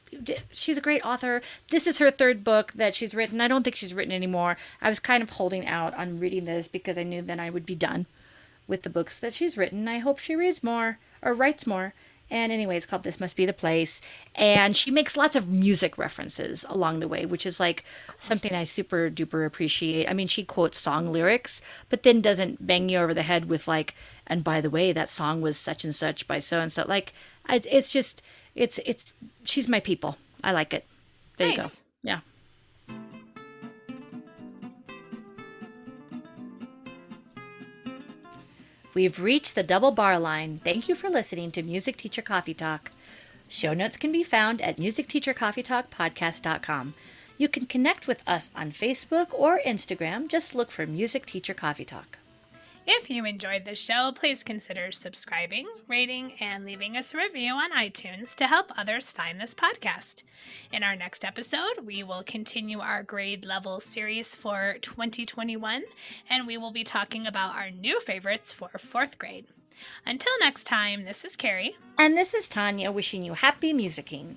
she's a great author. This is her third book that she's written. I don't think she's written anymore. I was kind of holding out on reading this because I knew then I would be done with the books that she's written. I hope she reads more or writes more. And anyway, it's called This Must Be the Place. And she makes lots of music references along the way, which is like something I super duper appreciate. I mean, she quotes song lyrics, but then doesn't bang you over the head with like, and by the way, that song was such and such by so and so. Like, it's, it's just, it's, it's, she's my people. I like it. There you go. Yeah. We've reached the double bar line. Thank you for listening to Music Teacher Coffee Talk. Show notes can be found at musicteachercoffeetalkpodcast.com. You can connect with us on Facebook or Instagram. Just look for Music Teacher Coffee Talk. If you enjoyed this show, please consider subscribing, rating, and leaving us a review on iTunes to help others find this podcast. In our next episode, we will continue our grade level series for 2021, and we will be talking about our new favorites for fourth grade. Until next time, this is Carrie. And this is Tanya wishing you happy musicking.